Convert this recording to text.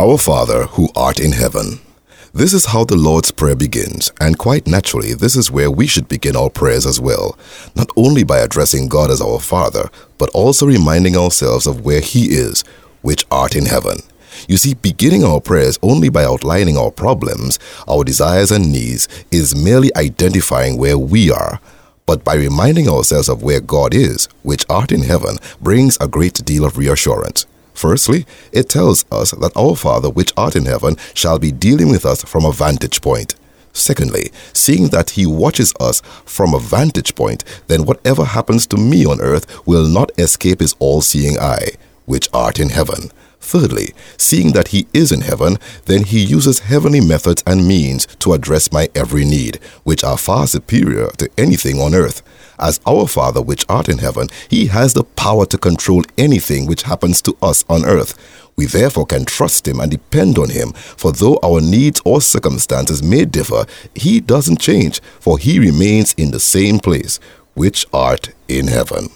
Our Father who art in heaven. This is how the Lord's Prayer begins, and quite naturally, this is where we should begin our prayers as well, not only by addressing God as our Father, but also reminding ourselves of where He is, which art in heaven. You see, beginning our prayers only by outlining our problems, our desires and needs, is merely identifying where we are. But by reminding ourselves of where God is, which art in heaven, brings a great deal of reassurance. Firstly, it tells us that our Father which art in heaven shall be dealing with us from a vantage point. Secondly, seeing that He watches us from a vantage point, then whatever happens to me on earth will not escape His all seeing eye, which art in heaven. Thirdly, seeing that He is in heaven, then He uses heavenly methods and means to address my every need, which are far superior to anything on earth. As our Father which art in heaven, He has the power to control anything which happens to us on earth. We therefore can trust Him and depend on Him, for though our needs or circumstances may differ, He doesn't change, for He remains in the same place, which art in heaven.